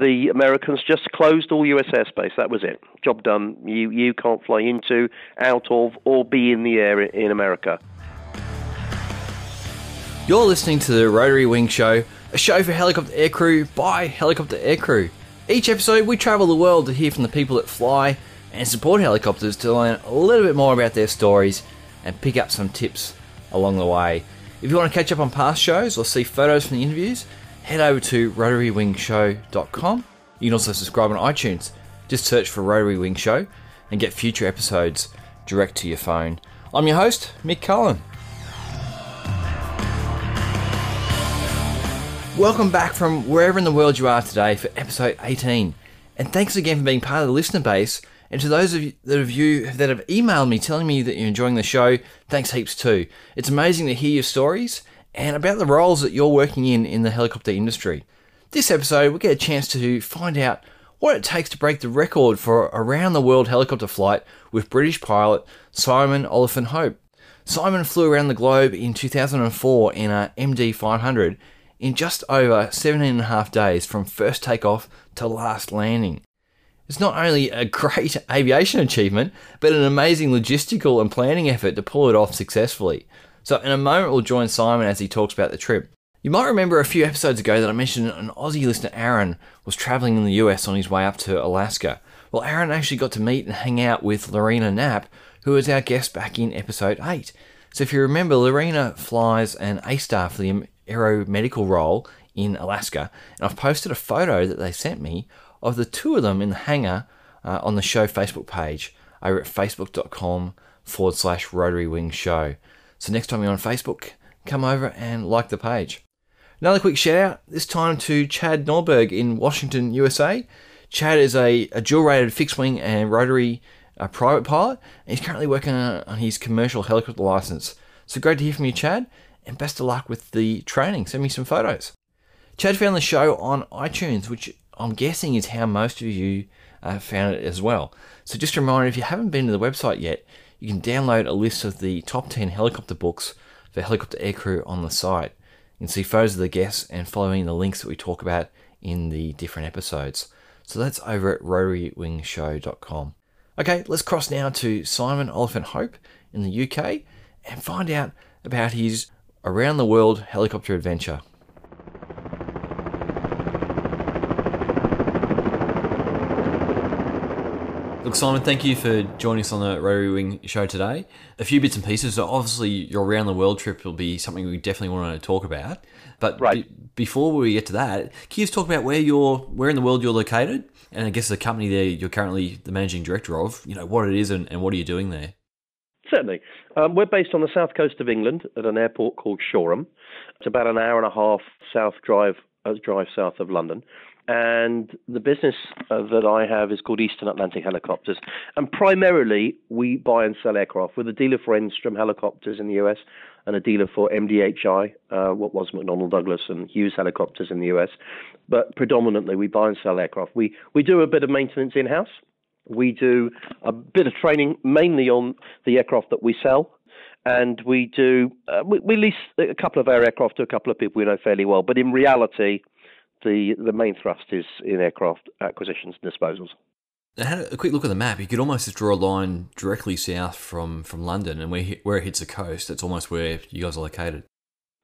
the Americans just closed all US airspace. That was it. Job done. You you can't fly into, out of, or be in the air in America. You're listening to the Rotary Wing Show, a show for helicopter aircrew by helicopter aircrew. Each episode, we travel the world to hear from the people that fly and support helicopters to learn a little bit more about their stories and pick up some tips along the way. If you want to catch up on past shows or see photos from the interviews, head over to rotarywingshow.com. You can also subscribe on iTunes. Just search for Rotary Wing Show and get future episodes direct to your phone. I'm your host, Mick Cullen. Welcome back from wherever in the world you are today for episode 18. And thanks again for being part of the listener base. And to those of you that you that have emailed me telling me that you're enjoying the show, thanks heaps too. It's amazing to hear your stories and about the roles that you're working in in the helicopter industry. This episode, we get a chance to find out what it takes to break the record for around the world helicopter flight with British pilot Simon Oliphant Hope. Simon flew around the globe in 2004 in a MD 500 in just over 17 and a half days from first takeoff to last landing. It's not only a great aviation achievement, but an amazing logistical and planning effort to pull it off successfully. So, in a moment, we'll join Simon as he talks about the trip. You might remember a few episodes ago that I mentioned an Aussie listener, Aaron, was travelling in the US on his way up to Alaska. Well, Aaron actually got to meet and hang out with Lorena Knapp, who was our guest back in episode 8. So, if you remember, Lorena flies an A star for the aero medical role in Alaska, and I've posted a photo that they sent me of the two of them in the hangar uh, on the show Facebook page over at facebook.com forward slash Rotary Wing Show. So next time you're on Facebook, come over and like the page. Another quick shout out, this time to Chad Norberg in Washington, USA. Chad is a, a dual rated fixed wing and rotary uh, private pilot, and he's currently working on, on his commercial helicopter license. So great to hear from you, Chad, and best of luck with the training. Send me some photos. Chad found the show on iTunes, which I'm guessing is how most of you uh, found it as well. So just a reminder if you haven't been to the website yet, you can download a list of the top 10 helicopter books for helicopter aircrew on the site. You can see photos of the guests and following the links that we talk about in the different episodes. So that's over at rotarywingshow.com. Okay, let's cross now to Simon Oliphant Hope in the UK and find out about his around the world helicopter adventure. Look, Simon, thank you for joining us on the Rotary Wing show today. A few bits and pieces. So, obviously, your around the world trip will be something we definitely want to talk about. But right. be- before we get to that, can you just talk about where you're, where in the world you're located, and I guess the company there you're currently the managing director of. You know what it is and, and what are you doing there? Certainly. Um, we're based on the south coast of England at an airport called Shoreham. It's about an hour and a half south drive, uh, drive south of London. And the business uh, that I have is called Eastern Atlantic Helicopters. And primarily, we buy and sell aircraft. We're the dealer for Enstrom Helicopters in the US and a dealer for MDHI, uh, what was McDonnell Douglas and Hughes Helicopters in the US. But predominantly, we buy and sell aircraft. We, we do a bit of maintenance in house. We do a bit of training mainly on the aircraft that we sell. And we do, uh, we, we lease a couple of our aircraft to a couple of people we know fairly well. But in reality, the the main thrust is in aircraft acquisitions and disposals. I had a quick look at the map. You could almost just draw a line directly south from, from London, and where where it hits the coast, that's almost where you guys are located.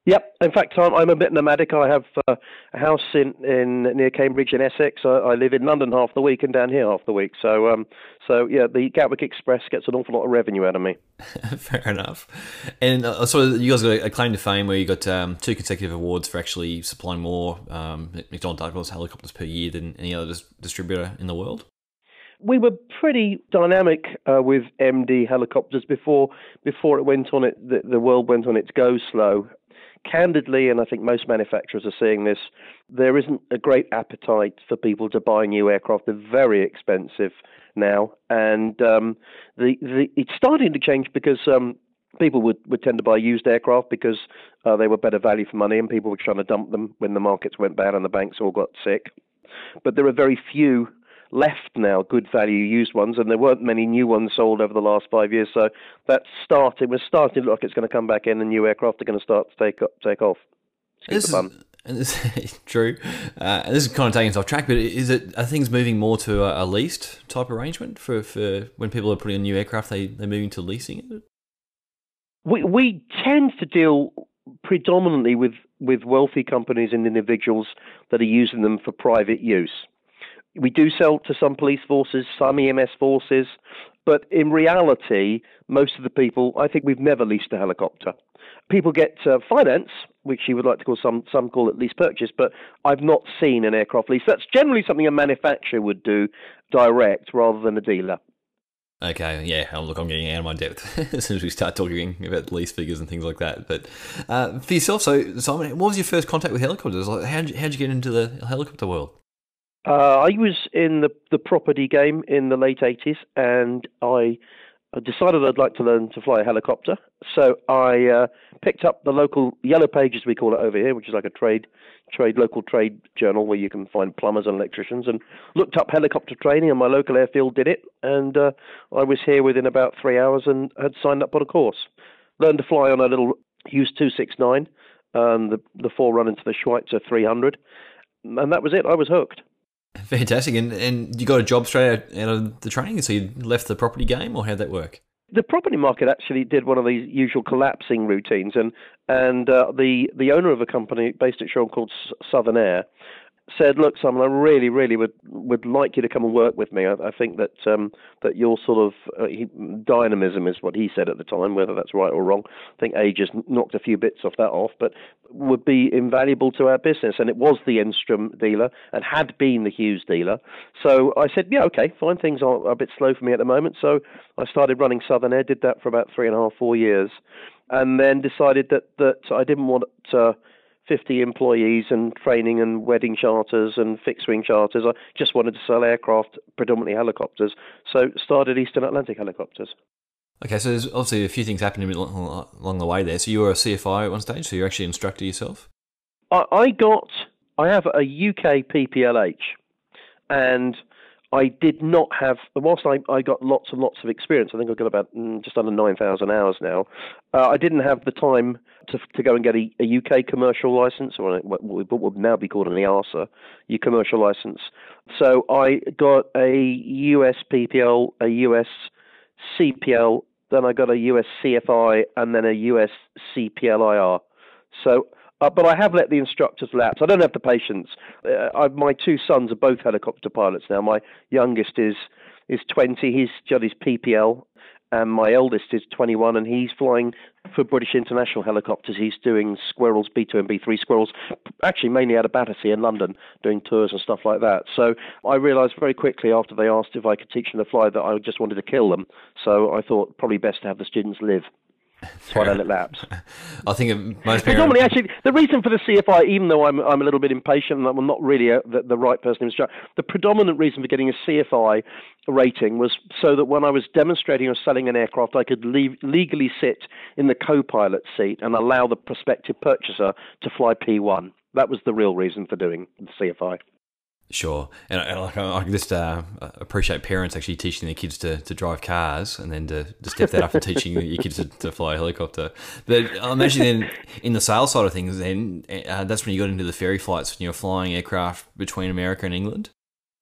Yep. In fact, I'm, I'm a bit nomadic. I have uh, a house in, in near Cambridge in Essex. I, I, live in London half the week and down here half the week. So, um, so yeah, the Gatwick Express gets an awful lot of revenue out of me. Fair enough. And uh, so you guys got a claim to fame where you got um, two consecutive awards for actually supplying more um, McDonnell Douglas helicopters per year than any other dis- distributor in the world. We were pretty dynamic uh, with MD helicopters before before it went on it. The, the world went on its go slow candidly, and I think most manufacturers are seeing this, there isn't a great appetite for people to buy new aircraft. They're very expensive now, and um, the, the, it's starting to change because um, people would, would tend to buy used aircraft because uh, they were better value for money, and people were trying to dump them when the markets went bad and the banks all got sick. But there are very few left now, good value used ones, and there weren't many new ones sold over the last five years. So that's starting. We're starting to look like it's going to come back in, and new aircraft are going to start to take take off. This is, And this true. Uh, and this is kind of taking us off track, but is it are things moving more to a, a, leased type arrangement for, for when people are putting a new aircraft? They they're moving to leasing it. We we tend to deal predominantly with with wealthy companies and individuals that are using them for private use. We do sell to some police forces, some EMS forces, but in reality, most of the people, I think we've never leased a helicopter. People get uh, finance, which you would like to call some some call it lease purchase, but I've not seen an aircraft lease. That's generally something a manufacturer would do direct rather than a dealer. Okay, yeah. Oh, look, I'm getting out of my depth as soon as we start talking about lease figures and things like that. But uh, for yourself, so Simon, what was your first contact with helicopters? Like, how'd you, how'd you get into the helicopter world? Uh, I was in the the property game in the late '80s, and I decided I'd like to learn to fly a helicopter. So I uh, picked up the local Yellow Pages, we call it over here, which is like a trade, trade local trade journal where you can find plumbers and electricians, and looked up helicopter training. And my local airfield did it, and uh, I was here within about three hours and had signed up on a course. Learned to fly on a little Hughes 269, um, the the forerunner to the Schweizer 300, and that was it. I was hooked. Fantastic. And, and you got a job straight out, of the training? So you left the property game, or how'd that work? The property market actually did one of these usual collapsing routines, and and uh, the the owner of a company based at Shoreham called Southern Air said, "Look, Simon, I really, really would would like you to come and work with me. I, I think that um, that your sort of uh, he, dynamism is what he said at the time. Whether that's right or wrong, I think age has knocked a few bits off that off, but would be invaluable to our business. And it was the Enstrom dealer and had been the Hughes dealer. So I said, yeah, okay, fine. Things are a bit slow for me at the moment. So I started running Southern Air. Did that for about three and a half, four years, and then decided that that I didn't want to 50 employees and training and wedding charters and fixed wing charters. I just wanted to sell aircraft, predominantly helicopters. So started Eastern Atlantic Helicopters. Okay, so there's obviously a few things happening along the way there. So you were a CFI at one stage, so you're actually an instructor yourself? I got, I have a UK PPLH, and I did not have, whilst I, I got lots and lots of experience, I think I've got about mm, just under 9,000 hours now, uh, I didn't have the time to, to go and get a, a UK commercial license, or what would now be called an EASA, your commercial license. So I got a US PPL, a US CPL, then I got a US CFI, and then a US CPLIR. So uh, but I have let the instructors lapse. I don't have the patience. Uh, I, my two sons are both helicopter pilots now. My youngest is is 20. He's got his PPL, and my eldest is 21, and he's flying for British International Helicopters. He's doing Squirrels, B2 and B3 Squirrels, actually mainly out of Battersea in London, doing tours and stuff like that. So I realised very quickly after they asked if I could teach them to fly that I just wanted to kill them. So I thought probably best to have the students live. That's why I let it lapse. I think most parents... normally, actually, the reason for the CFI, even though I'm I'm a little bit impatient and I'm not really a, the, the right person to instruct, the predominant reason for getting a CFI rating was so that when I was demonstrating or selling an aircraft, I could legally sit in the co-pilot seat and allow the prospective purchaser to fly P1. That was the real reason for doing the CFI. Sure, and, and I, just uh, appreciate parents actually teaching their kids to, to drive cars, and then to, to step that up and teaching your kids to, to, fly a helicopter. But I imagine then in the sales side of things, then uh, that's when you got into the ferry flights when you were flying aircraft between America and England.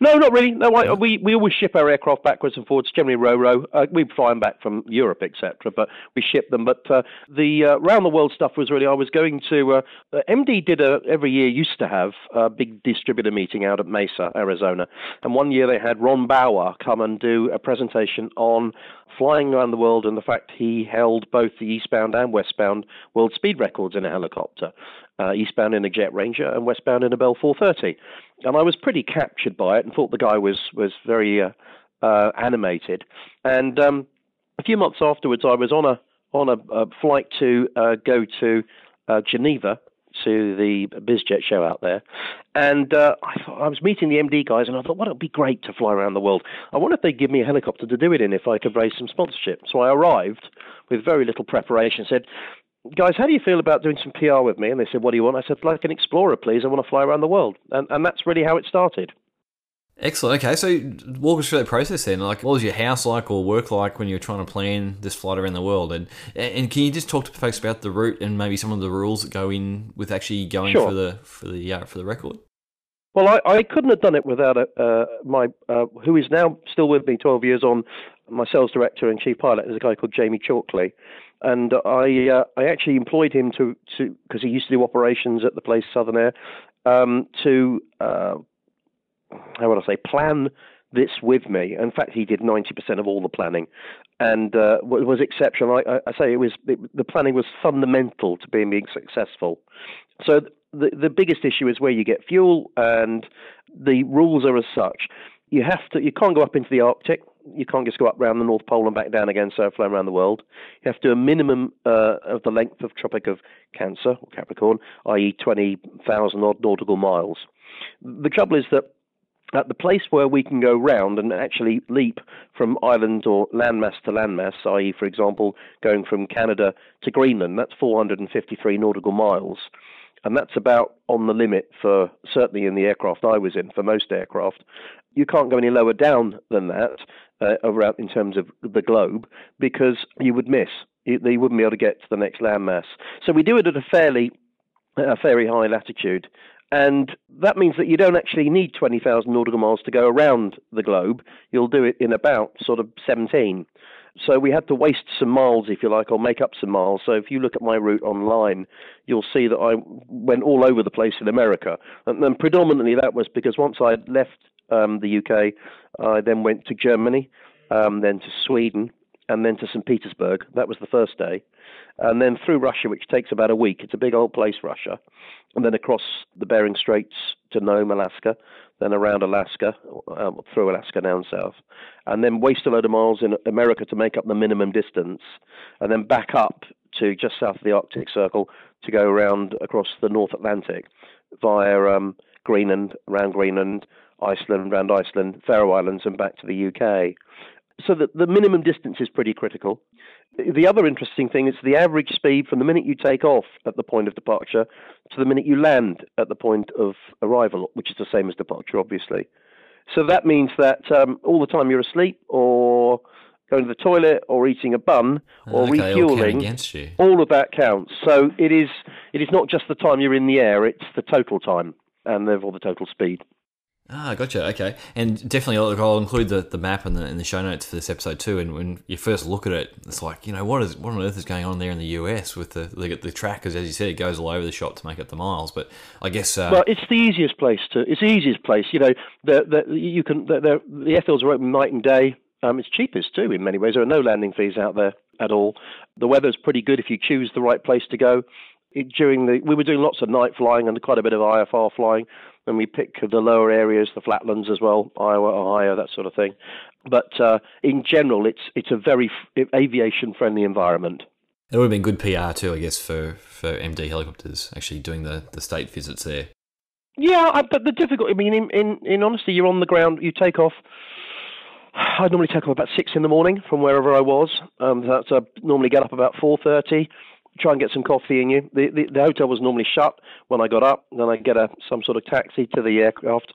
No, not really. No, I, we we always ship our aircraft backwards and forwards. Generally, ro-ro. Uh, we fly them back from Europe, etc. But we ship them. But uh, the uh, round the world stuff was really. I was going to uh, uh MD did a every year used to have a big distributor meeting out at Mesa, Arizona, and one year they had Ron Bower come and do a presentation on flying around the world and the fact he held both the eastbound and westbound world speed records in a helicopter, uh, eastbound in a Jet Ranger and westbound in a Bell 430. And I was pretty captured by it and thought the guy was was very uh, uh, animated. And um, a few months afterwards, I was on a on a, a flight to uh, go to uh, Geneva to the BizJet show out there, and uh, I, thought, I was meeting the MD guys, and I thought, well, it'd be great to fly around the world. I wonder if they'd give me a helicopter to do it in if I could raise some sponsorship. So I arrived with very little preparation. Said, guys, how do you feel about doing some PR with me? And they said, what do you want? I said, like an explorer, please. I want to fly around the world, and and that's really how it started. Excellent. Okay, so walk us through that process then. Like, what was your house like or work like when you were trying to plan this flight around the world? And and can you just talk to folks about the route and maybe some of the rules that go in with actually going Sure. for the for the uh, for the record? Well, I, I couldn't have done it without a, uh, my uh, who is now still with me 12 years on. My sales director and chief pilot is a guy called Jamie Chalkley, and I uh, I actually employed him to to because he used to do operations at the place Southern Air um, to uh, how would I say plan this with me. In fact, he did 90% of all the planning, and uh, was exceptional. I, I, I say it was it, the planning was fundamental to being being successful. So the the biggest issue is where you get fuel, and the rules are as such. You have to. You can't go up into the Arctic. You can't just go up around the North Pole and back down again, so fly around the world. You have to do a minimum uh, of the length of Tropic of Cancer or Capricorn, i.e., twenty thousand odd nautical miles. The trouble is that at the place where we can go round and actually leap from island or landmass to landmass, i.e., for example, going from Canada to Greenland, that's 453 nautical miles. And that's about on the limit for certainly in the aircraft I was in, for most aircraft. You can't go any lower down than that uh, around in terms of the globe because you would miss. You, wouldn't be able to get to the next landmass. So we do it at a fairly, a very high latitude. And that means that you don't actually need 20,000 nautical miles to go around the globe. You'll do it in about sort of 17. So we had to waste some miles, if you like, or make up some miles. So if you look at my route online, you'll see that I went all over the place in America. And then predominantly that was because once I left um, the UK, I then went to Germany, um, then to Sweden, and then to St. Petersburg. That was the first day. And then through Russia, which takes about a week. It's a big old place, Russia. And then across the Bering Straits to Nome, Alaska, then around Alaska, um, through Alaska down south, and then waste a load of miles in America to make up the minimum distance, and then back up to just south of the Arctic Circle to go around across the North Atlantic via um, Greenland, around Greenland, Iceland, around Iceland, Faroe Islands, and back to the UK. So the, the minimum distance is pretty critical. The other interesting thing is the average speed from the minute you take off at the point of departure to the minute you land at the point of arrival, which is the same as departure, obviously. So that means that um, all the time you're asleep or going to the toilet or eating a bun or okay, refueling, you. all of that counts. So it is it is not just the time you're in the air; it's the total time and therefore the total speed. Ah, gotcha. Okay, and definitely, I'll, include the, the map in the in the show notes for this episode too. And when you first look at it, it's like you know what is what on earth is going on there in the US with the the, the trackers? As you said, it goes all over the shop to make up the miles. But I guess uh, Well, it's the easiest place to. It's the easiest place. You know, the the you can the the, the airfields are open night and day. Um, it's cheapest too in many ways. There are no landing fees out there at all. The weather's pretty good if you choose the right place to go. It, during the we were doing lots of night flying and quite a bit of IFR flying, and we pick the lower areas, the flatlands as well, Iowa, Ohio, that sort of thing. But uh, in general, it's it's a very f- aviation friendly environment. it would have been good PR too, I guess, for for MD helicopters actually doing the the state visits there. Yeah, I, but the difficulty, I mean, in, in in honesty, you're on the ground. You take off. I normally take off about six in the morning from wherever I was. Um, that's I normally get up about four thirty. Try and get some coffee in you. The, the the hotel was normally shut when I got up. Then I get a some sort of taxi to the aircraft.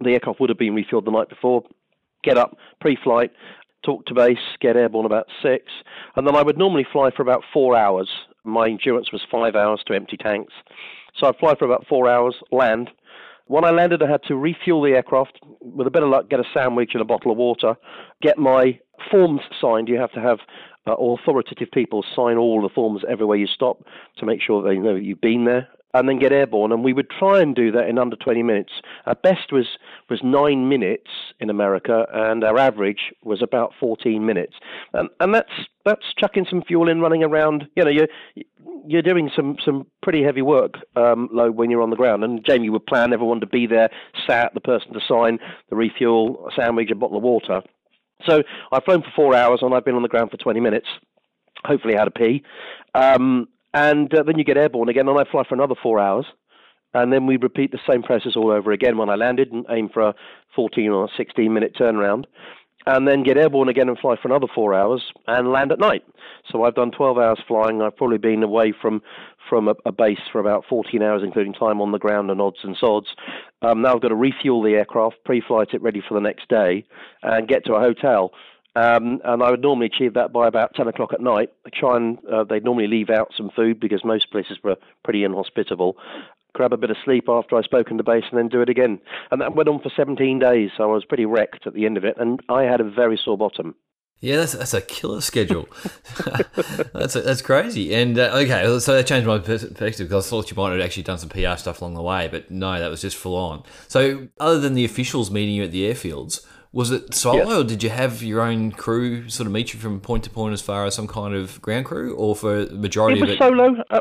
The aircraft would have been refueled the night before. Get up pre-flight, talk to base, get airborne about six, and then I would normally fly for about four hours. My endurance was five hours to empty tanks, so I'd fly for about four hours, land. When I landed, I had to refuel the aircraft. With a bit of luck, get a sandwich and a bottle of water. Get my forms signed. You have to have uh, authoritative people sign all the forms everywhere you stop to make sure they know you've been there. And then get airborne, and we would try and do that in under 20 minutes. Our best was was nine minutes in America, and our average was about 14 minutes. And and that's that's chucking some fuel in, running around. You know, you're you're doing some some pretty heavy work um, when you're on the ground. And Jamie would plan everyone to be there, sat the person to sign the refuel, a sandwich, a bottle of water. So I've flown for four hours and I've been on the ground for 20 minutes. Hopefully, had a pee, um, and uh, then you get airborne again, and I fly for another four hours. And then we repeat the same process all over again when I landed and aim for a 14 or 16 minute turnaround. And then get airborne again and fly for another four hours and land at night. So I've done 12 hours flying. I've probably been away from from a, a base for about 14 hours, including time on the ground and odds and sods. Um, now I've got to refuel the aircraft, pre-flight it ready for the next day, and get to a hotel. Um, and I would normally achieve that by about 10 o'clock at night. I try and uh, they'd normally leave out some food because most places were pretty inhospitable grab a bit of sleep after I'd spoken the base, and then do it again. And that went on for 17 days, so I was pretty wrecked at the end of it, and I had a very sore bottom. Yeah, that's that's a killer schedule. that's a, that's crazy. And uh, okay, so that changed my perspective because I thought you might have actually done some PR stuff along the way, but no, that was just full on. So, other than the officials meeting you at the airfields, was it solo, or did you have your own crew sort of meet you from point to point as far as some kind of ground crew, or for the majority it was of it? solo. Uh,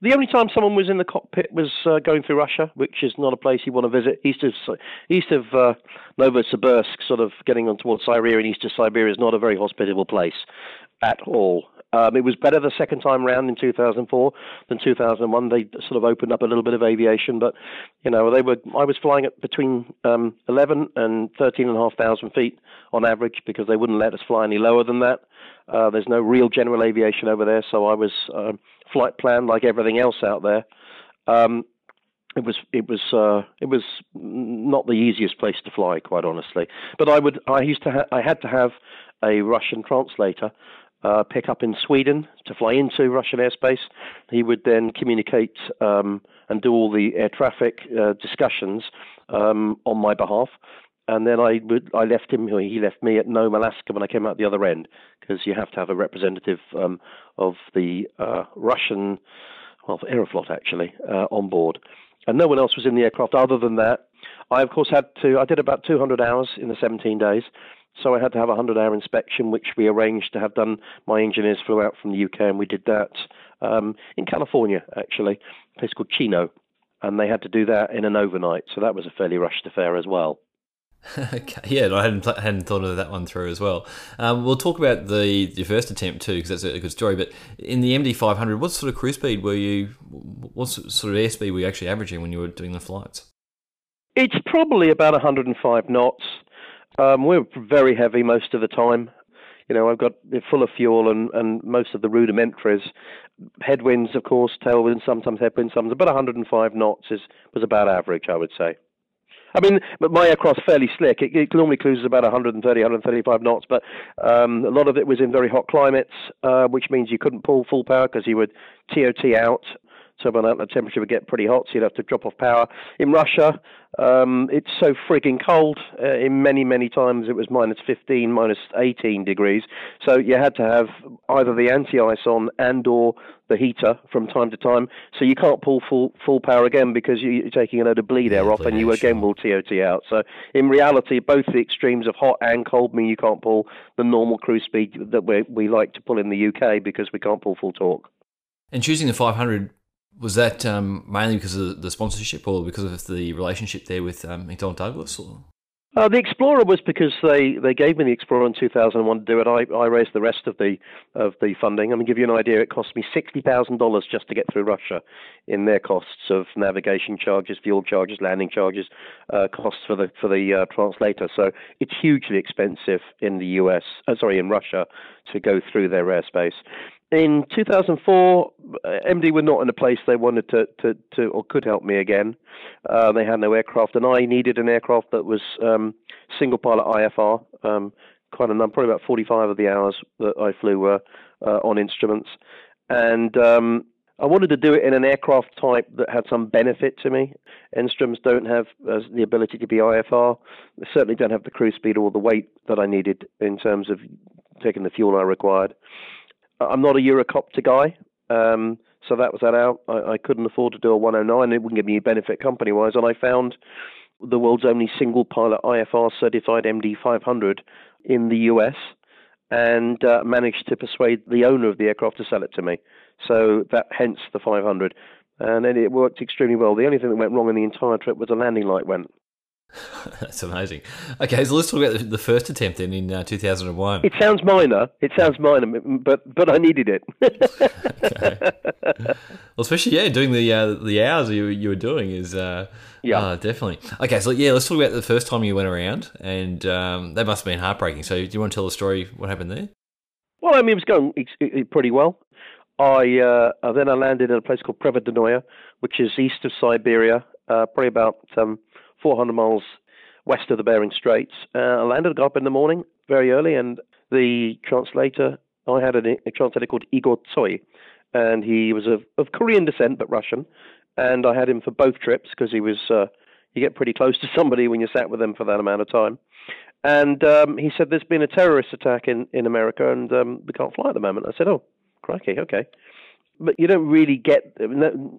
the only time someone was in the cockpit was uh, going through Russia, which is not a place you want to visit. East of east of uh, Novosibirsk, sort of getting on towards Siberia and east of Siberia, is not a very hospitable place at all. Um, it was better the second time round in 2004 than 2001. They sort of opened up a little bit of aviation, but you know they were. I was flying at between um, 11 and 13 and a half thousand feet on average because they wouldn't let us fly any lower than that. Uh, there's no real general aviation over there, so I was uh, flight plan like everything else out there. Um, it was it was uh, it was not the easiest place to fly, quite honestly. But I would I used to ha- I had to have a Russian translator uh, pick up in Sweden to fly into Russian airspace. He would then communicate um, and do all the air traffic uh, discussions um, on my behalf. And then I would I left him. He left me at Nome, Alaska, when I came out the other end, because you have to have a representative um, of the uh, Russian, well, Aeroflot actually, uh, on board. And no one else was in the aircraft other than that. I of course had to. I did about 200 hours in the 17 days. So I had to have a 100 hour inspection, which we arranged to have done. My engineers flew out from the UK and we did that um, in California, actually, a place called Chino. And they had to do that in an overnight. So that was a fairly rushed affair as well. okay, yeah, I hadn't hadn't thought of that one through as well. Um, we'll talk about the your first attempt too, because that's a good story. But in the MD five hundred, what sort of cruise speed were you? What sort of airspeed were you actually averaging when you were doing the flights? It's probably about 105 knots. Um, we're very heavy most of the time. You know, I've got full of fuel and, and most of the rudimentaries. Headwinds, of course, tailwinds, sometimes headwinds, sometimes about 105 knots is was about average, I would say. I mean, but my aircraft's fairly slick. It, it normally cruises about 130, 135 knots, but um, a lot of it was in very hot climates, uh, which means you couldn't pull full power because you would TOT out so that the temperature would get pretty hot, so you'd have to drop off power. In Russia, um, it's so frigging cold. Uh, in many, many times it was minus 15, minus 18 degrees. So you had to have either the anti-ice on and or the heater from time to time. So you can't pull full full power again because you're taking a load of bleed air yeah, off, and you again will TOT out. So in reality, both the extremes of hot and cold mean you can't pull the normal cruise speed that we we like to pull in the UK because we can't pull full torque. And choosing the 500 was that um, mainly because of the sponsorship or because of the relationship there with um, McDonnell Douglas? Or? Uh, the Explorer was because they, they gave me the Explorer in 2001 to do it. I, I raised the rest of the of the funding. I'm mean, give you an idea. It cost me sixty thousand dollars just to get through Russia, in their costs of navigation charges, fuel charges, landing charges, uh, costs for the for the uh, translator. So it's hugely expensive in the U.S. Uh, sorry, in Russia to go through their airspace in 2004, MD were not in a place they wanted to, to, to or could help me again. Uh, they had no aircraft, and I needed an aircraft that was um, single pilot IFR. Um, quite a number, probably about 45 of the hours that I flew were uh, on instruments. And um, I wanted to do it in an aircraft type that had some benefit to me. Enstroms don't have uh, the ability to be IFR. They certainly don't have the cruise speed or the weight that I needed in terms of taking the fuel I required. I'm not a Eurocopter guy, um, so that was that out. I, I, couldn't afford to do a 109. It wouldn't give me a benefit company wise, and I found the world's only single pilot IFR certified MD 500 in the US, and uh, managed to persuade the owner of the aircraft to sell it to me. So that hence the 500, and it worked extremely well. The only thing that went wrong in the entire trip was the landing light went. That's amazing. Okay, so let's talk about the, first attempt then in uh, 2001. It sounds minor. It sounds minor, but but I needed it. okay. Well, especially yeah, doing the uh, the hours you you were doing is uh, yeah uh, definitely okay. So yeah, let's talk about the first time you went around, and um, that must have been heartbreaking. So do you want to tell the story? What happened there? Well, I mean, it was going pretty well. I uh, then I landed in a place called Prevodanoye, which is east of Siberia, uh, probably about um, 400 miles west of the Bering Straits. Uh, I landed, got up in the morning very early, and the translator, I had a, a translator called Igor Tsoi, and he was of, of Korean descent but Russian, and I had him for both trips because he was. Uh, you get pretty close to somebody when you're sat with them for that amount of time. And um, he said, "There's been a terrorist attack in in America, and um, we can't fly at the moment." I said, "Oh, crikey, okay." But you don't really get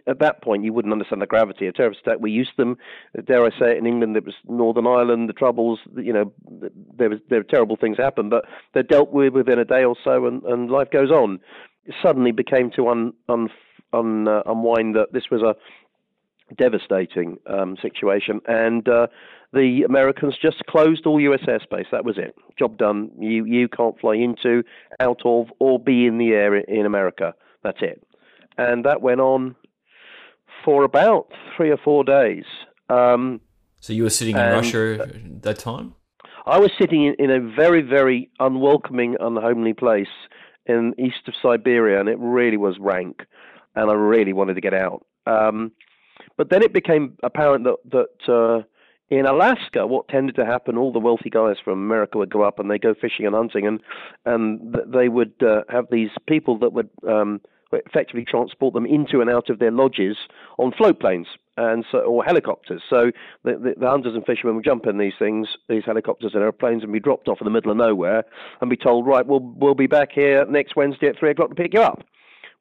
at that point you wouldn't understand the gravity of terrorist attack. We used them, dare I say it, in England. It was Northern Ireland, the troubles. You know, there was there were terrible things happen, but they're dealt with within a day or so, and, and life goes on. It suddenly became to un, un, un uh, unwind that this was a devastating um, situation, and uh, the Americans just closed all U.S. airspace. That was it. Job done. You you can't fly into, out of, or be in the air in America. That's it and that went on for about three or four days. Um, so you were sitting in Russia at that time. I was sitting in, in, a very, very unwelcoming, unhomely place in east of Siberia, and it really was rank, and I really wanted to get out. Um, but then it became apparent that that uh, in Alaska, what tended to happen, all the wealthy guys from America would go up and they go fishing and hunting, and and they would uh, have these people that would um, effectively transport them into and out of their lodges on float planes and so, or helicopters. So the, the, the, hunters and fishermen would jump in these things, these helicopters and airplanes, and be dropped off in the middle of nowhere and be told, right, we'll we'll be back here next Wednesday at three o'clock to pick you up.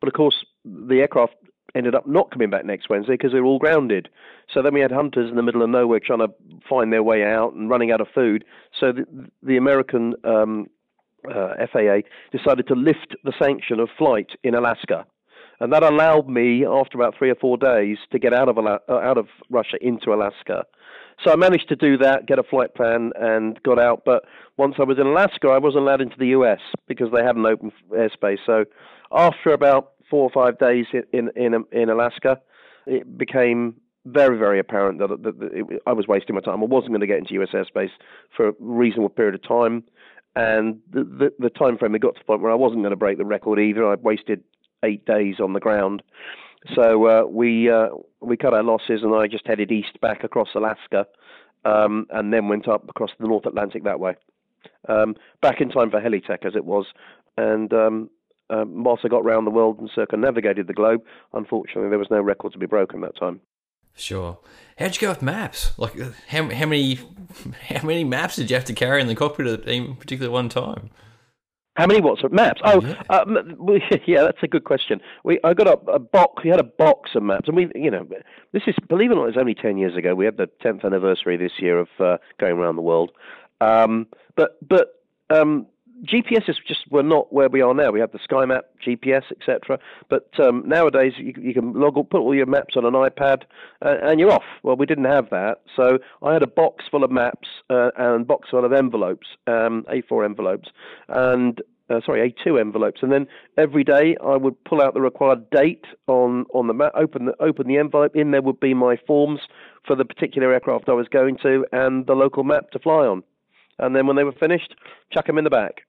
But of course, the aircraft ended up not coming back next Wednesday because they were all grounded. So then we had hunters in the middle of nowhere trying to find their way out and running out of food. So the, the American um, uh, FAA decided to lift the sanction of flight in Alaska. And that allowed me, after about three or four days, to get out of uh, out of Russia into Alaska. So I managed to do that, get a flight plan, and got out. But once I was in Alaska, I wasn't allowed into the U.S. because they hadn't open airspace. So after about four or five days in in in Alaska, it became very very apparent that, that, that it, I was wasting my time. I wasn't going to get into U.S. airspace for a reasonable period of time and the, the, the time frame had got to the point where I wasn't going to break the record either. I'd wasted eight days on the ground, so uh, we uh, we cut our losses, and I just headed east back across Alaska, um, and then went up across the North Atlantic that way, um, back in time for Helitech as it was, and. Um, whilst I got around the world and circumnavigated the globe, unfortunately there was no record to be broken that time. Sure. How'd you go with maps? Like, uh, how, how many how many maps did you have to carry in the cockpit at any particular one time? How many what's maps? Oh, yeah. Um, yeah, that's a good question. We I got a, a, box. We had a box of maps, and we, you know, this is believe it or not, it's only ten years ago. We had the tenth anniversary this year of uh, going around the world. Um, but but um, GPSs just were not where we are now. We have the SkyMap, GPS, etc. But um, nowadays, you, you, can log put all your maps on an iPad, uh, and you're off. Well, we didn't have that, so I had a box full of maps uh, and box full of envelopes, um, A4 envelopes, and uh, sorry, A2 envelopes, and then every day I would pull out the required date on on the map, open the open the envelope. In there would be my forms for the particular aircraft I was going to, and the local map to fly on. And then when they were finished, chuck them in the back.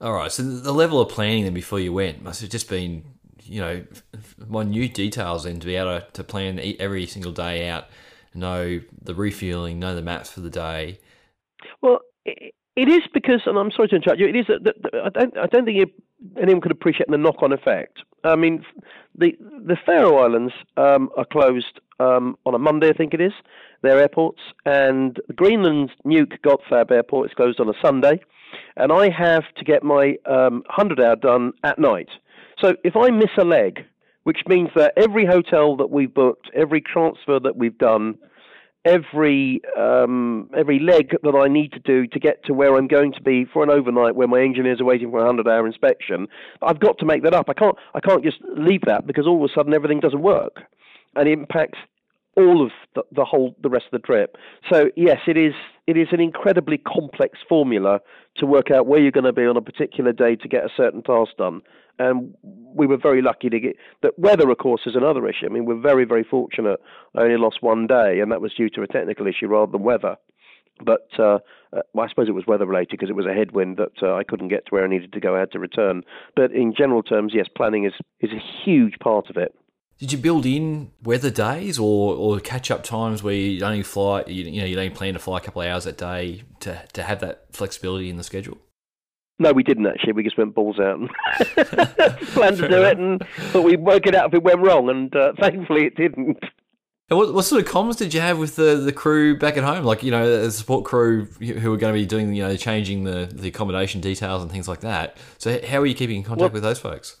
All right. So the level of planning then before you went must have just been, you know, minute details then to be able to, to plan every single day out, know the refueling, know the maps for the day. Well, it is because, and I'm sorry to interrupt you. It is that, I don't, I don't think anyone could appreciate the knock-on effect. I mean, the the Faroe Islands um, are closed um, on a Monday, I think it is. Their airports, and Greenland's Nuuk Godthab Airport is closed on a Sunday and I have to get my um, 100 hour done at night. So if I miss a leg, which means that every hotel that we've booked, every transfer that we've done, every um, every leg that I need to do to get to where I'm going to be for an overnight, where my engineers are waiting for a hundred hour inspection, I've got to make that up. I can't I can't just leave that because all of a sudden everything doesn't work, and it impacts all of the, the, whole the rest of the trip. So yes, it is it is an incredibly complex formula to work out where you're going to be on a particular day to get a certain task done. And we were very lucky to get that weather, of course, is another issue. I mean, we're very very fortunate. I only lost one day, and that was due to a technical issue rather than weather. But uh, uh well, I suppose it was weather related because it was a headwind that uh, I couldn't get to where I needed to go. I had to return. But in general terms, yes, planning is is a huge part of it. Did you build in weather days or, or catch up times where you only fly, you, you know, you only plan to fly a couple of hours a day to, to have that flexibility in the schedule? No, we didn't actually. We just went balls out and planned to do it, and thought we'd work it out if it went wrong, and uh, thankfully it didn't. And what, what sort of comms did you have with the, the crew back at home? Like, you know, the support crew who were going to be doing, you know, changing the, the accommodation details and things like that. So, how were you keeping in contact well, with those folks?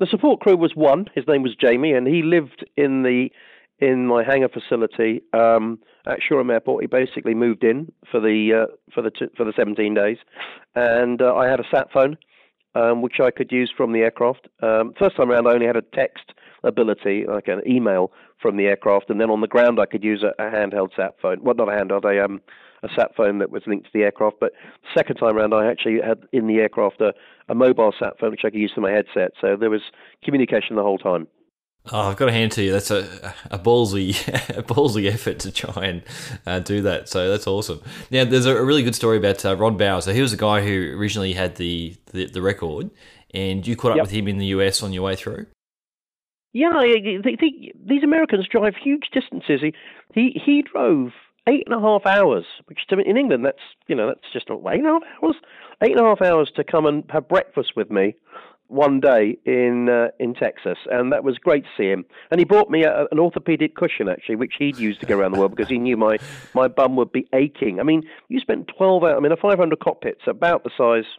The support crew was one. His name was Jamie, and he lived in the in my hangar facility um, at Shoreham Airport. He basically moved in for the uh, for the t- for the 17 days, and uh, I had a sat phone um, which I could use from the aircraft. Um, first time around, I only had a text ability, like an email from the aircraft, and then on the ground, I could use a, a handheld sat phone. Well, not a handheld, a um, a sat phone that was linked to the aircraft. But second time around, I actually had in the aircraft a, a mobile sat phone which I could use for my headset. So there was communication the whole time. Oh, I've got a hand to you. That's a a ballsy a ballsy effort to try and uh, do that. So that's awesome. Now, there's a really good story about uh, Ron Bower. So he was the guy who originally had the the, the record, and you caught up yep. with him in the US on your way through. Yeah, they, they, these Americans drive huge distances. He he, he drove eight and a half hours, which to me, in England, that's you know that's just not eight and a half hours. Eight and a half hours to come and have breakfast with me one day in uh, in Texas, and that was great to see him. And he brought me a, an orthopedic cushion actually, which he'd used to go around the world because he knew my my bum would be aching. I mean, you spent twelve hours. I mean, a 500 cockpit's about the size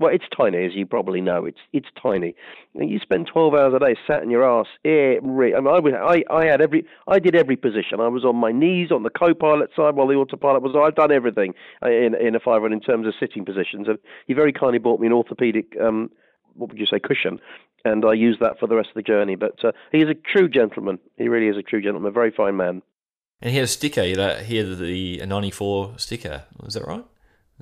well, it's tiny, as you probably know. It's it's tiny. You spend 12 hours a day sat in your ass. It I, mean, I, I I had every I did every position. I was on my knees on the co-pilot side while the autopilot was. I've done everything in in a five run in terms of sitting positions. And he very kindly bought me an orthopedic. Um, what would you say, cushion, and I used that for the rest of the journey. But uh, he is a true gentleman. He really is a true gentleman, a very fine man. And he had a sticker. You know, he had the 94 sticker. Was that right?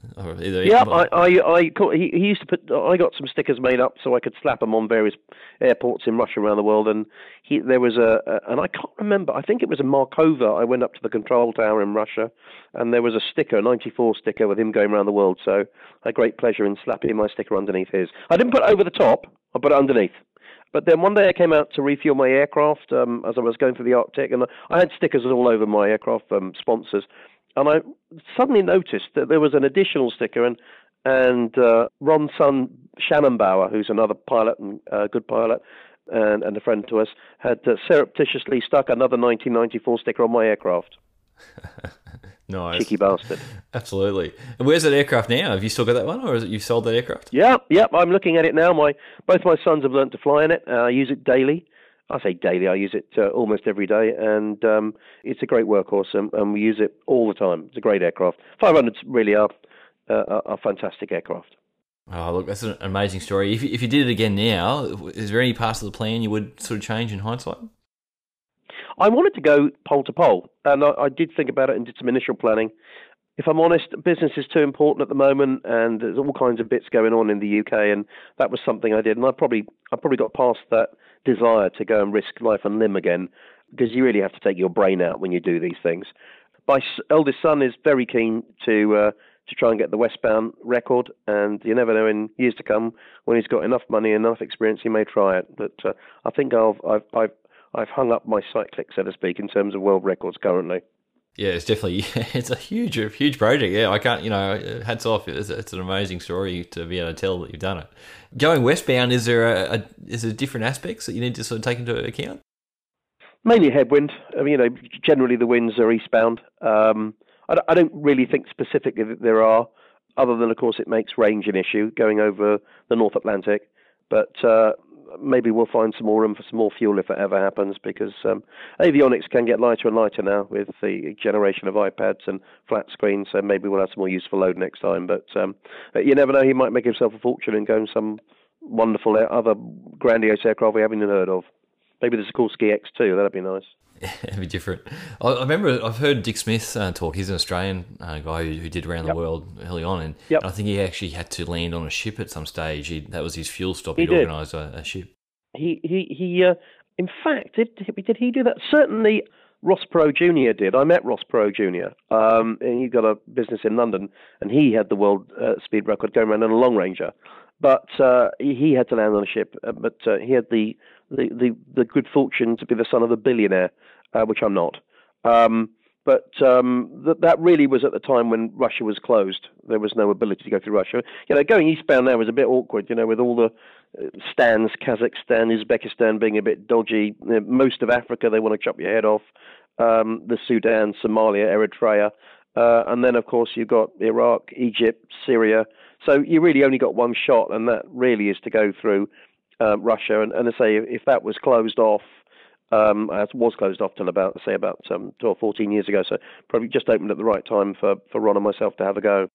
Yeah, I, I, I, he, he used to put. I got some stickers made up so I could slap them on various airports in Russia around the world. And he, there was a, a, and I can't remember. I think it was in Markova. I went up to the control tower in Russia, and there was a sticker, a '94 sticker, with him going around the world. So I had great pleasure in slapping my sticker underneath his. I didn't put it over the top. I put it underneath. But then one day I came out to refuel my aircraft um, as I was going through the Arctic, and I had stickers all over my aircraft um, sponsors and I suddenly noticed that there was an additional sticker, and and uh, Ron's son Shannon Bower, who's another pilot and uh, good pilot, and, and a friend to us, had uh, surreptitiously stuck another 1994 sticker on my aircraft. nice, cheeky bastard. Absolutely. And where's that aircraft now? Have you still got that one, or is it you sold that aircraft? Yeah, yeah. I'm looking at it now. My both my sons have learned to fly in it. Uh, I use it daily. I say daily. I use it uh, almost every day, and um, it's a great workhorse, and, and, we use it all the time. It's a great aircraft. 500s really are uh, a fantastic aircraft. Oh, look, that's an amazing story. If, if you did it again now, is there any parts of the plan you would sort of change in hindsight? I wanted to go pole to pole, and I, I did think about it and did some initial planning. If I'm honest, business is too important at the moment, and there's all kinds of bits going on in the UK, and that was something I did, and I probably I probably got past that desire to go and risk life and limb again because you really have to take your brain out when you do these things. My eldest son is very keen to uh, to try and get the westbound record, and you never know in years to come when he's got enough money, enough experience, he may try it. But uh, I think I've I've I've I've hung up my cyclic, so to speak, in terms of world records currently. Yeah, it's definitely it's a huge huge project. Yeah, I can't you know hats off. It's, it's an amazing story to be able to tell that you've done it. Going westbound, is there a, a is there different aspects that you need to sort of take into account? Mainly headwind. I mean, you know, generally the winds are eastbound. Um, I, I don't really think specifically that there are, other than of course it makes range an issue going over the North Atlantic. But uh, maybe we'll find some more room for some more fuel if it ever happens because um, avionics can get lighter and lighter now with the generation of iPads and flat screens. So maybe we'll have some more useful load next time. But um, you never know; he might make himself a fortune and go in some wonderful other grandiose aircraft we haven't even heard of. Maybe there's a Sikorsky X2. That'd be nice. It'd be different. I, I remember I've heard Dick Smith uh, talk. He's an Australian uh, guy who, who, did around Yep. the world early on, and, Yep. and I think he actually had to land on a ship at some stage. He, that was his fuel stop. He He'd did. organised a, a ship. He he he. Uh, in fact, did did he do that? Certainly, Ross Perot Junior did. I met Ross Perot Junior. Um, and he got a business in London, and he had the world uh, speed record going around in a long ranger. But uh, he, he had to land on a ship. Uh, but uh, he had the, the the the good fortune to be the son of a billionaire, uh, which I'm not. Um, but um, th- that really was at the time when Russia was closed. There was no ability to go through Russia. You know, going eastbound now was a bit awkward. You know, with all the uh, stands, Kazakhstan, Uzbekistan being a bit dodgy. Most of Africa, they want to chop your head off. Um, the Sudan, Somalia, Eritrea, uh, and then of course you've got Iraq, Egypt, Syria. So you really only got one shot, and that really is to go through uh, Russia. And, and I say if that was closed off, um, it was closed off till about say about um, 12, 14 years ago. So probably just opened at the right time for for Ron and myself to have a go.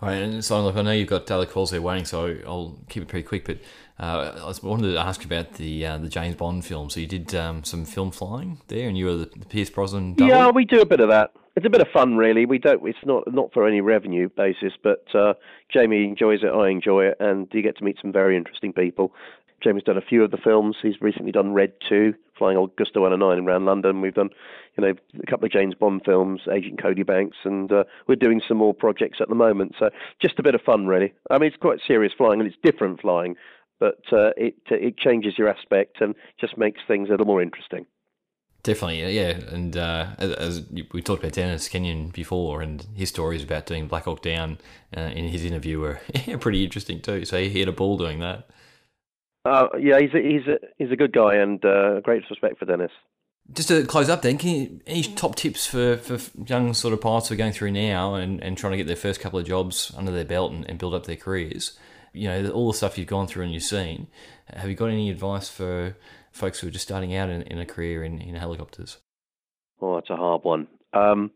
Right, and so look, I know you've got other calls there waiting, so I'll keep it pretty quick. But uh, I wanted to ask about the uh, the James Bond film. So you did um, some film flying there, and you were the, the Pierce Brosnan. Double. Yeah, we do a bit of that. It's a bit of fun, really. We don't. It's not not for any revenue basis, but uh, Jamie enjoys it. I enjoy it, and you get to meet some very interesting people. Jamie's done a few of the films. He's recently done Red Two, flying old Gusto 109 around London. We've done, you know, a couple of James Bond films, Agent Cody Banks, and uh, we're doing some more projects at the moment. So just a bit of fun, really. I mean, it's quite serious flying, and it's different flying, but uh, it it changes your aspect and just makes things a little more interesting. Definitely, yeah. And uh, as, as we talked about Dennis Kenyon before, and his stories about doing Black Hawk Down uh, in his interview were pretty interesting too. So he had a ball doing that. Uh, yeah, he's a, he's a he's a good guy and uh, great respect for Dennis. Just to close up, then, can you, any top tips for, for young sort of pilots who are going through now and, and trying to get their first couple of jobs under their belt and, and build up their careers? You know, all the stuff you've gone through and you've seen. Have you got any advice for folks who are just starting out in, in a career in, in helicopters? Oh, that's a hard one. Um,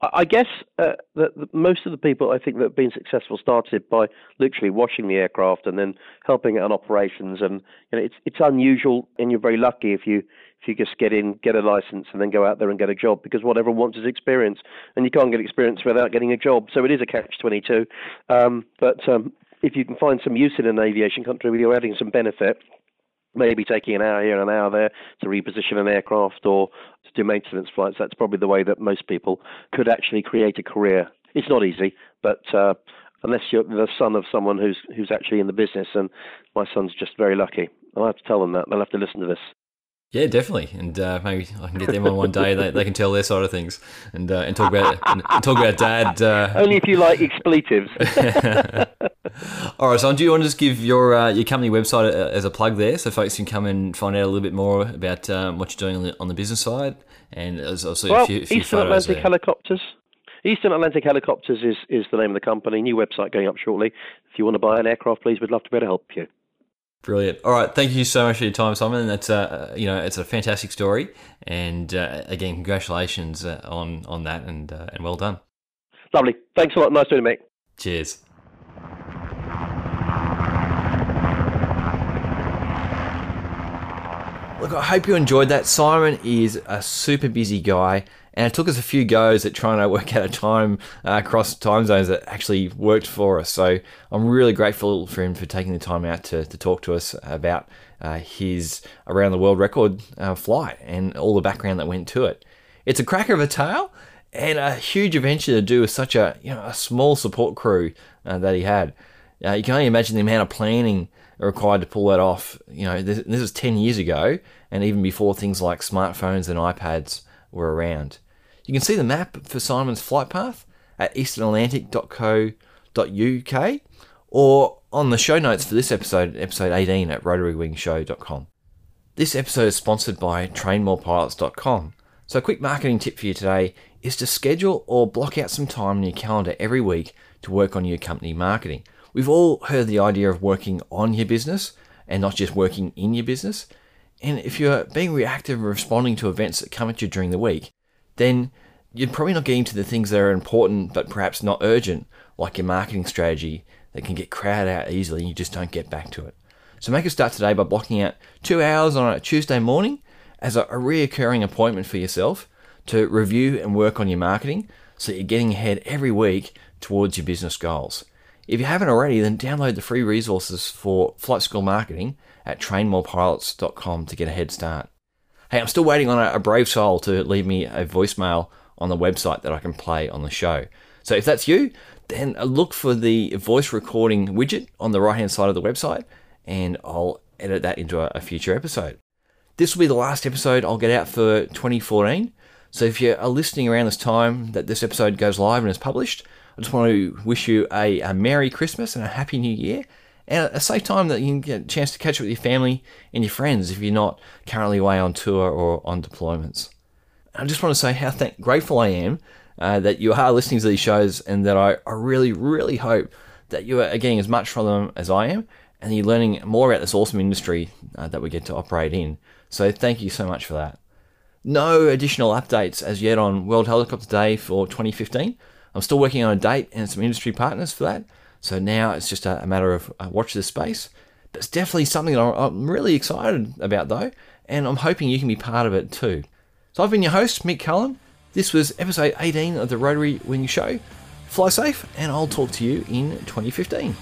I, I guess uh, that most of the people I think that have been successful started by literally washing the aircraft and then helping out on operations. And you know, it's it's unusual, and you're very lucky if you if you just get in, get a license, and then go out there and get a job because what everyone wants is experience, and you can't get experience without getting a job. So it is a catch twenty two. Um, but um, if you can find some use in an aviation country where you're adding some benefit, maybe taking an hour here and an hour there to reposition an aircraft or to do maintenance flights. That's probably the way that most people could actually create a career. It's not easy, but uh, unless you're the son of someone who's who's actually in the business, and my son's just very lucky. I'll have to tell them that. They'll have to listen to this. Yeah, definitely, and uh, maybe I can get them on one day. They, they can tell their side of things and uh, and talk about and, talk about dad. Uh, Only if you like expletives. All right, so do you want to just give your uh, your company website as a plug there, so folks can come and find out a little bit more about um, what you're doing on the, on the business side, and also well, a few, a few Eastern Atlantic there. Helicopters. Eastern Atlantic Helicopters is, is the name of the company. New website going up shortly. If you want to buy an aircraft, please, we'd love to be able to help you. Brilliant. All right, thank you so much for your time, Simon. That's uh, you know, it's a fantastic story, and uh, again, congratulations uh, on on that, and uh, and well done. Lovely. Thanks a lot. Nice doing it, mate. Cheers. Look, I hope you enjoyed that. Simon is a super busy guy, and it took us a few goes at trying to work out a time uh, across time zones that actually worked for us. So I'm really grateful for him for taking the time out to, to talk to us about uh, his around the world record uh, flight and all the background that went to it. It's a cracker of a tale and a huge adventure to do with such a you know a small support crew uh, that he had. Uh, you can only imagine the amount of planning required to pull that off. You know, this, this was ten years ago, and even before things like smartphones and iPads were around. You can see the map for Simon's flight path at easternatlantic.co.uk or on the show notes for this episode, episode 18 at rotarywingshow.com. This episode is sponsored by trainmorepilots.com. So, a quick marketing tip for you today is to schedule or block out some time in your calendar every week to work on your company marketing. We've all heard the idea of working on your business and not just working in your business. And if you're being reactive and responding to events that come at you during the week, then you're probably not getting to the things that are important but perhaps not urgent, like your marketing strategy that can get crowded out easily and you just don't get back to it. So make a start today by blocking out two hours on a Tuesday morning as a, a reoccurring appointment for yourself to review and work on your marketing so you're getting ahead every week towards your business goals. If you haven't already, then download the free resources for flight school marketing at trainmorepilots.com to get a head start. Hey, I'm still waiting on a, brave soul to leave me a voicemail on the website that I can play on the show. So if that's you, then look for the voice recording widget on the right hand side of the website and I'll edit that into a, a future episode. This will be the last episode I'll get out for 2014. So if you are listening around this time that this episode goes live and is published, I just want to wish you a, a Merry Christmas and a Happy New Year and a safe time that you can get a chance to catch up with your family and your friends if you're not currently away on tour or on deployments. I just want to say how thank- grateful I am uh, that you are listening to these shows and that I, I really, really hope that you are getting as much from them as I am and you're learning more about this awesome industry uh, that we get to operate in. So thank you so much for that. No additional updates as yet on World Helicopter Day for 2015. I'm still working on a date and some industry partners for that. So now it's just a, matter of uh, watch this space. It's definitely something that I'm really excited about though, and I'm hoping you can be part of it too. So I've been your host, Mick Cullen. This was episode 18 of the Rotary Wing Show. Fly safe, and I'll talk to you in 2015.